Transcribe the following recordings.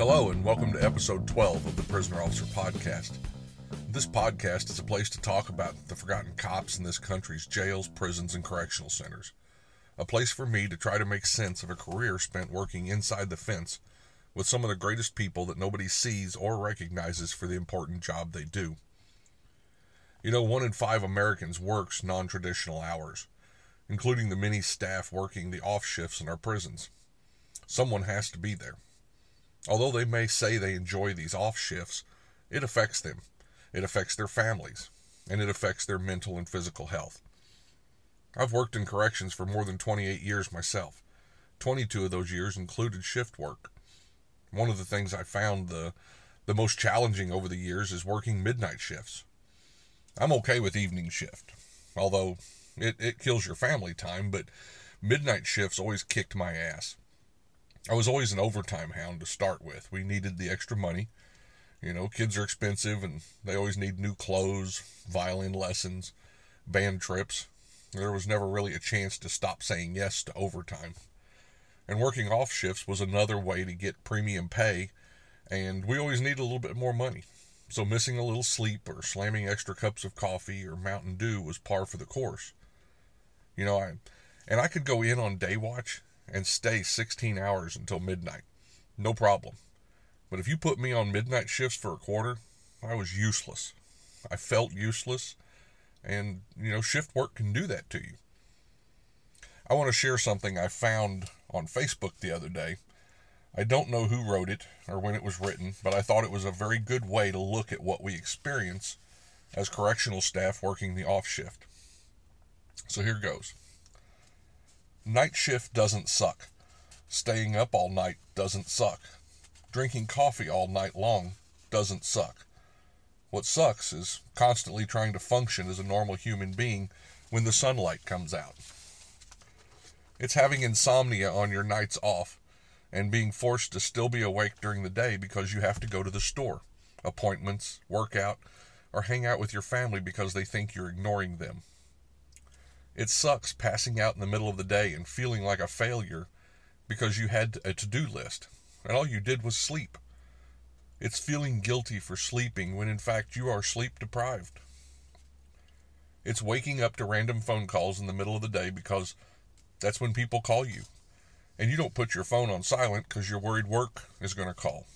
Hello, and welcome to episode 12 of the Prison Officer Podcast. This podcast is a place to talk about the forgotten cops in this country's jails, prisons, and correctional centers. A place for me to try to make sense of a career spent working inside the fence with some of the greatest people that nobody sees or recognizes for the important job they do. You know, one in five Americans works non traditional hours, including the many staff working the off shifts in our prisons. Someone has to be there. Although they may say they enjoy these off shifts, it affects them. It affects their families, and it affects their mental and physical health. I've worked in corrections for more than 28 years myself. 22 of those years included shift work. One of the things I found the the most challenging over the years is working midnight shifts. I'm okay with evening shift, although it, it kills your family time, but midnight shifts always kicked my ass. I was always an overtime hound to start with. We needed the extra money. You know, kids are expensive and they always need new clothes, violin lessons, band trips. There was never really a chance to stop saying yes to overtime. And working off shifts was another way to get premium pay, and we always needed a little bit more money. So missing a little sleep or slamming extra cups of coffee or Mountain Dew was par for the course. You know, I and I could go in on day watch and stay 16 hours until midnight. No problem. But if you put me on midnight shifts for a quarter, I was useless. I felt useless. And, you know, shift work can do that to you. I want to share something I found on Facebook the other day. I don't know who wrote it or when it was written, but I thought it was a very good way to look at what we experience as correctional staff working the off shift. So here goes. Night shift doesn't suck. Staying up all night doesn't suck. Drinking coffee all night long doesn't suck. What sucks is constantly trying to function as a normal human being when the sunlight comes out. It's having insomnia on your nights off and being forced to still be awake during the day because you have to go to the store, appointments, workout, or hang out with your family because they think you're ignoring them. It sucks passing out in the middle of the day and feeling like a failure because you had a to do list and all you did was sleep. It's feeling guilty for sleeping when in fact you are sleep deprived. It's waking up to random phone calls in the middle of the day because that's when people call you. And you don't put your phone on silent because you're worried work is going to call.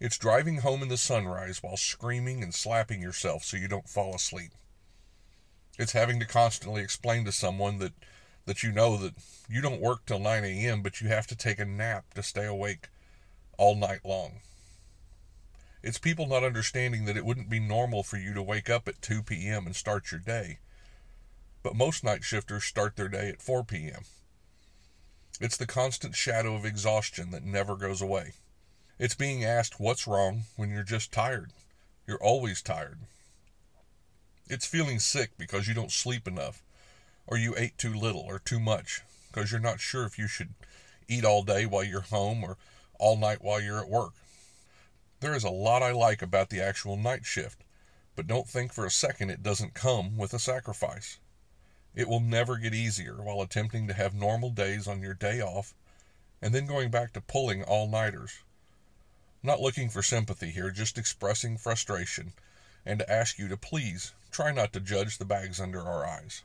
It's driving home in the sunrise while screaming and slapping yourself so you don't fall asleep. It's having to constantly explain to someone that, that you know that you don't work till 9 a.m., but you have to take a nap to stay awake all night long. It's people not understanding that it wouldn't be normal for you to wake up at 2 p.m. and start your day. But most night shifters start their day at 4 p.m. It's the constant shadow of exhaustion that never goes away. It's being asked what's wrong when you're just tired. You're always tired. It's feeling sick because you don't sleep enough, or you ate too little or too much, because you're not sure if you should eat all day while you're home or all night while you're at work. There is a lot I like about the actual night shift, but don't think for a second it doesn't come with a sacrifice. It will never get easier while attempting to have normal days on your day off and then going back to pulling all nighters. Not looking for sympathy here, just expressing frustration and to ask you to please try not to judge the bags under our eyes.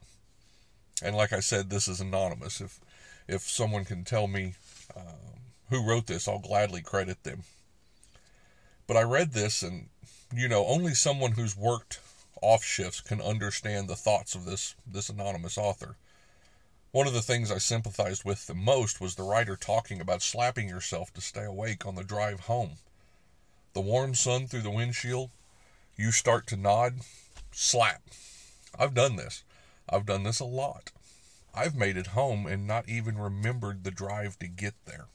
And like I said, this is anonymous. If if someone can tell me um, who wrote this, I'll gladly credit them. But I read this, and you know, only someone who's worked off shifts can understand the thoughts of this this anonymous author. One of the things I sympathized with the most was the writer talking about slapping yourself to stay awake on the drive home. The warm sun through the windshield, you start to nod, slap. I've done this. I've done this a lot. I've made it home and not even remembered the drive to get there.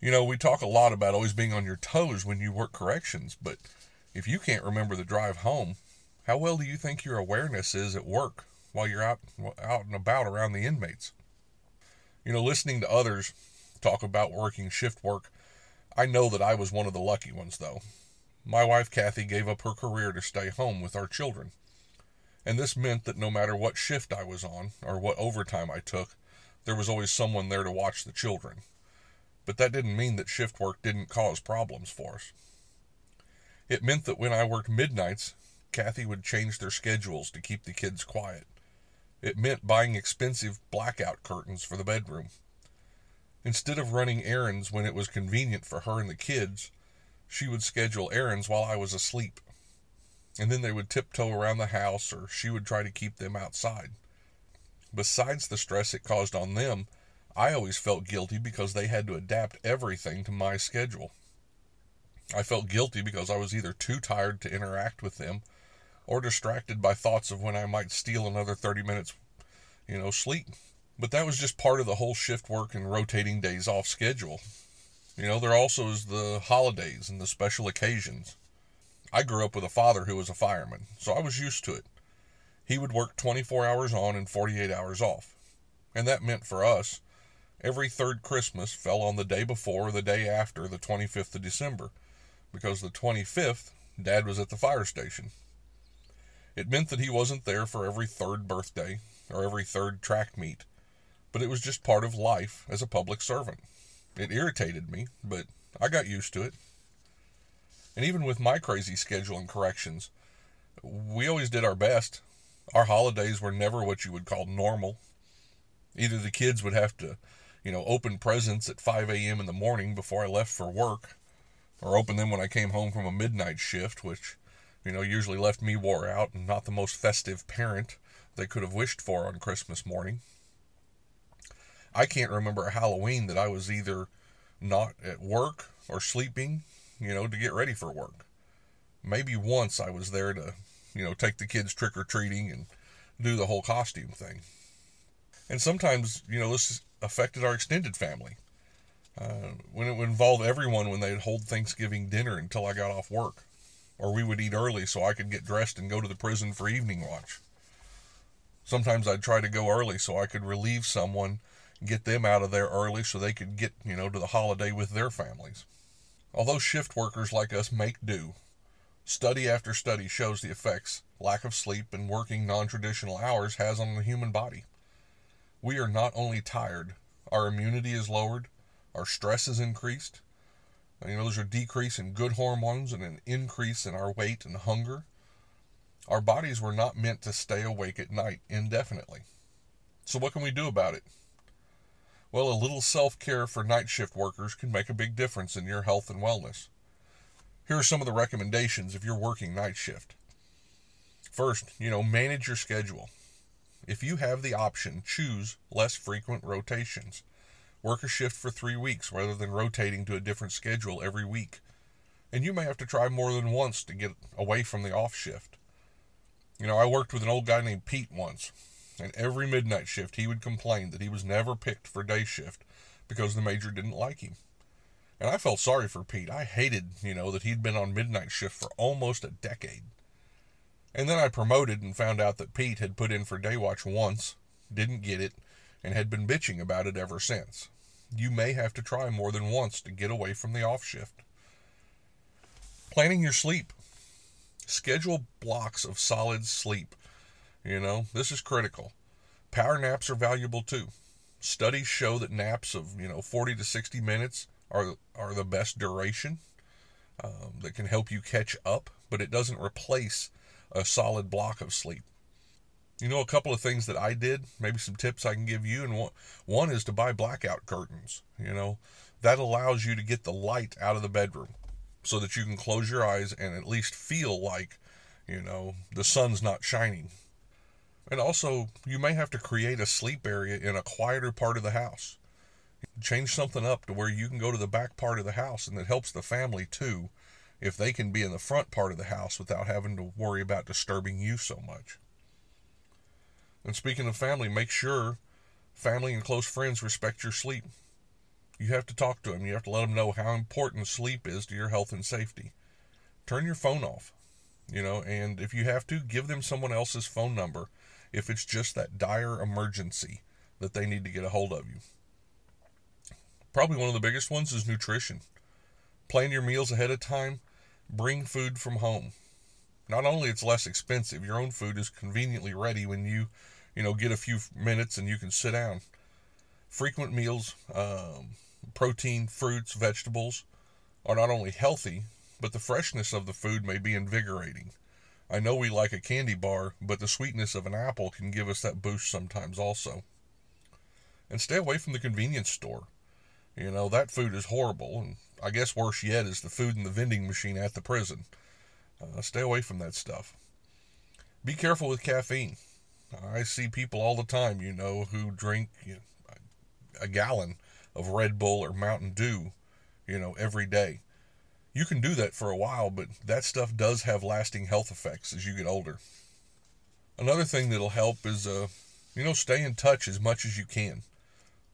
You know, we talk a lot about always being on your toes when you work corrections, but if you can't remember the drive home, how well do you think your awareness is at work while you're out out and about around the inmates? You know, listening to others talk about working shift work, I know that I was one of the lucky ones though. My wife Kathy gave up her career to stay home with our children. And this meant that no matter what shift I was on or what overtime I took, there was always someone there to watch the children. But that didn't mean that shift work didn't cause problems for us. It meant that when I worked midnights, Kathy would change their schedules to keep the kids quiet. It meant buying expensive blackout curtains for the bedroom. Instead of running errands when it was convenient for her and the kids, she would schedule errands while I was asleep. And then they would tiptoe around the house, or she would try to keep them outside. Besides the stress it caused on them, I always felt guilty because they had to adapt everything to my schedule. I felt guilty because I was either too tired to interact with them or distracted by thoughts of when I might steal another 30 minutes, you know, sleep. But that was just part of the whole shift work and rotating days off schedule. You know, there also is the holidays and the special occasions. I grew up with a father who was a fireman, so I was used to it. He would work 24 hours on and 48 hours off. And that meant for us, every third Christmas fell on the day before or the day after the 25th of December, because the 25th, Dad was at the fire station. It meant that he wasn't there for every third birthday or every third track meet, but it was just part of life as a public servant. It irritated me, but I got used to it. And even with my crazy schedule and corrections, we always did our best. Our holidays were never what you would call normal. Either the kids would have to, you know, open presents at 5 a.m. in the morning before I left for work, or open them when I came home from a midnight shift, which you know, usually left me wore out and not the most festive parent they could have wished for on Christmas morning. I can't remember a Halloween that I was either not at work or sleeping, you know, to get ready for work. Maybe once I was there to, you know, take the kids trick or treating and do the whole costume thing. And sometimes, you know, this affected our extended family. Uh, when it would involve everyone when they'd hold Thanksgiving dinner until I got off work or we would eat early so I could get dressed and go to the prison for evening watch. Sometimes I'd try to go early so I could relieve someone, get them out of there early so they could get, you know, to the holiday with their families. Although shift workers like us make do, study after study shows the effects lack of sleep and working non traditional hours has on the human body. We are not only tired, our immunity is lowered, our stress is increased, you know, there's a decrease in good hormones and an increase in our weight and hunger. Our bodies were not meant to stay awake at night indefinitely. So, what can we do about it? Well, a little self care for night shift workers can make a big difference in your health and wellness. Here are some of the recommendations if you're working night shift. First, you know, manage your schedule. If you have the option, choose less frequent rotations. Work a shift for three weeks rather than rotating to a different schedule every week. And you may have to try more than once to get away from the off shift. You know, I worked with an old guy named Pete once, and every midnight shift he would complain that he was never picked for day shift because the major didn't like him. And I felt sorry for Pete. I hated, you know, that he'd been on midnight shift for almost a decade. And then I promoted and found out that Pete had put in for day watch once, didn't get it, and had been bitching about it ever since you may have to try more than once to get away from the off shift. Planning your sleep. Schedule blocks of solid sleep. You know, this is critical. Power naps are valuable too. Studies show that naps of, you know, 40 to 60 minutes are are the best duration um, that can help you catch up, but it doesn't replace a solid block of sleep. You know, a couple of things that I did, maybe some tips I can give you, and one, one is to buy blackout curtains. You know, that allows you to get the light out of the bedroom so that you can close your eyes and at least feel like, you know, the sun's not shining. And also, you may have to create a sleep area in a quieter part of the house. Change something up to where you can go to the back part of the house, and it helps the family too if they can be in the front part of the house without having to worry about disturbing you so much. And speaking of family, make sure family and close friends respect your sleep. You have to talk to them. You have to let them know how important sleep is to your health and safety. Turn your phone off, you know, and if you have to, give them someone else's phone number if it's just that dire emergency that they need to get a hold of you. Probably one of the biggest ones is nutrition. Plan your meals ahead of time. Bring food from home. Not only it's less expensive, your own food is conveniently ready when you you know, get a few minutes and you can sit down. Frequent meals, um, protein, fruits, vegetables are not only healthy, but the freshness of the food may be invigorating. I know we like a candy bar, but the sweetness of an apple can give us that boost sometimes also. And stay away from the convenience store. You know, that food is horrible, and I guess worse yet is the food in the vending machine at the prison. Uh, stay away from that stuff. Be careful with caffeine. I see people all the time, you know, who drink you know, a gallon of Red Bull or Mountain Dew, you know, every day. You can do that for a while, but that stuff does have lasting health effects as you get older. Another thing that'll help is, uh, you know, stay in touch as much as you can.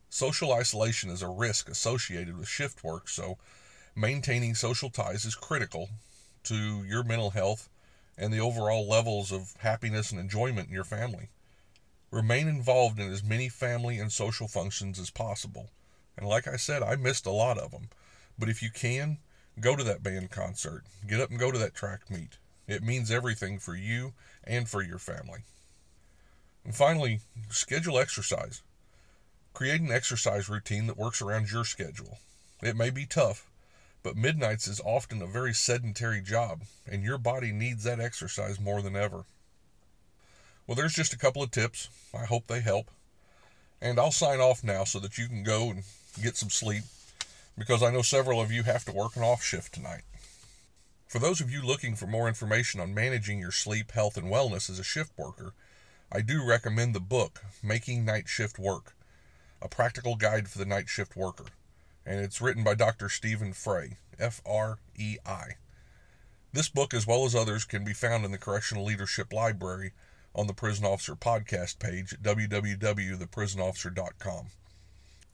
Social isolation is a risk associated with shift work, so maintaining social ties is critical to your mental health and the overall levels of happiness and enjoyment in your family. Remain involved in as many family and social functions as possible. And like I said, I missed a lot of them. But if you can, go to that band concert. Get up and go to that track meet. It means everything for you and for your family. And finally, schedule exercise. Create an exercise routine that works around your schedule. It may be tough, but midnights is often a very sedentary job, and your body needs that exercise more than ever. Well, there's just a couple of tips. I hope they help. And I'll sign off now so that you can go and get some sleep because I know several of you have to work an off shift tonight. For those of you looking for more information on managing your sleep, health, and wellness as a shift worker, I do recommend the book, Making Night Shift Work, a practical guide for the night shift worker. And it's written by Dr. Stephen Frei, F R E I. This book, as well as others, can be found in the Correctional Leadership Library on the Prison Officer podcast page at www.theprisonofficer.com.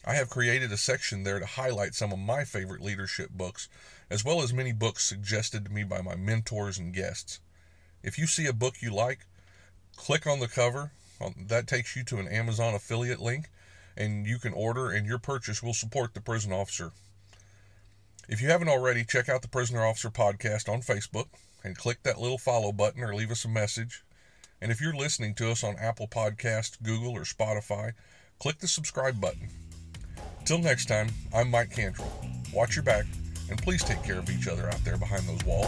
I have created a section there to highlight some of my favorite leadership books, as well as many books suggested to me by my mentors and guests. If you see a book you like, click on the cover. Um, that takes you to an Amazon affiliate link, and you can order, and your purchase will support the prison officer. If you haven't already, check out the Prison Officer podcast on Facebook and click that little follow button or leave us a message. And if you're listening to us on Apple Podcast, Google, or Spotify, click the subscribe button. Till next time, I'm Mike Cantrell. Watch your back, and please take care of each other out there behind those walls.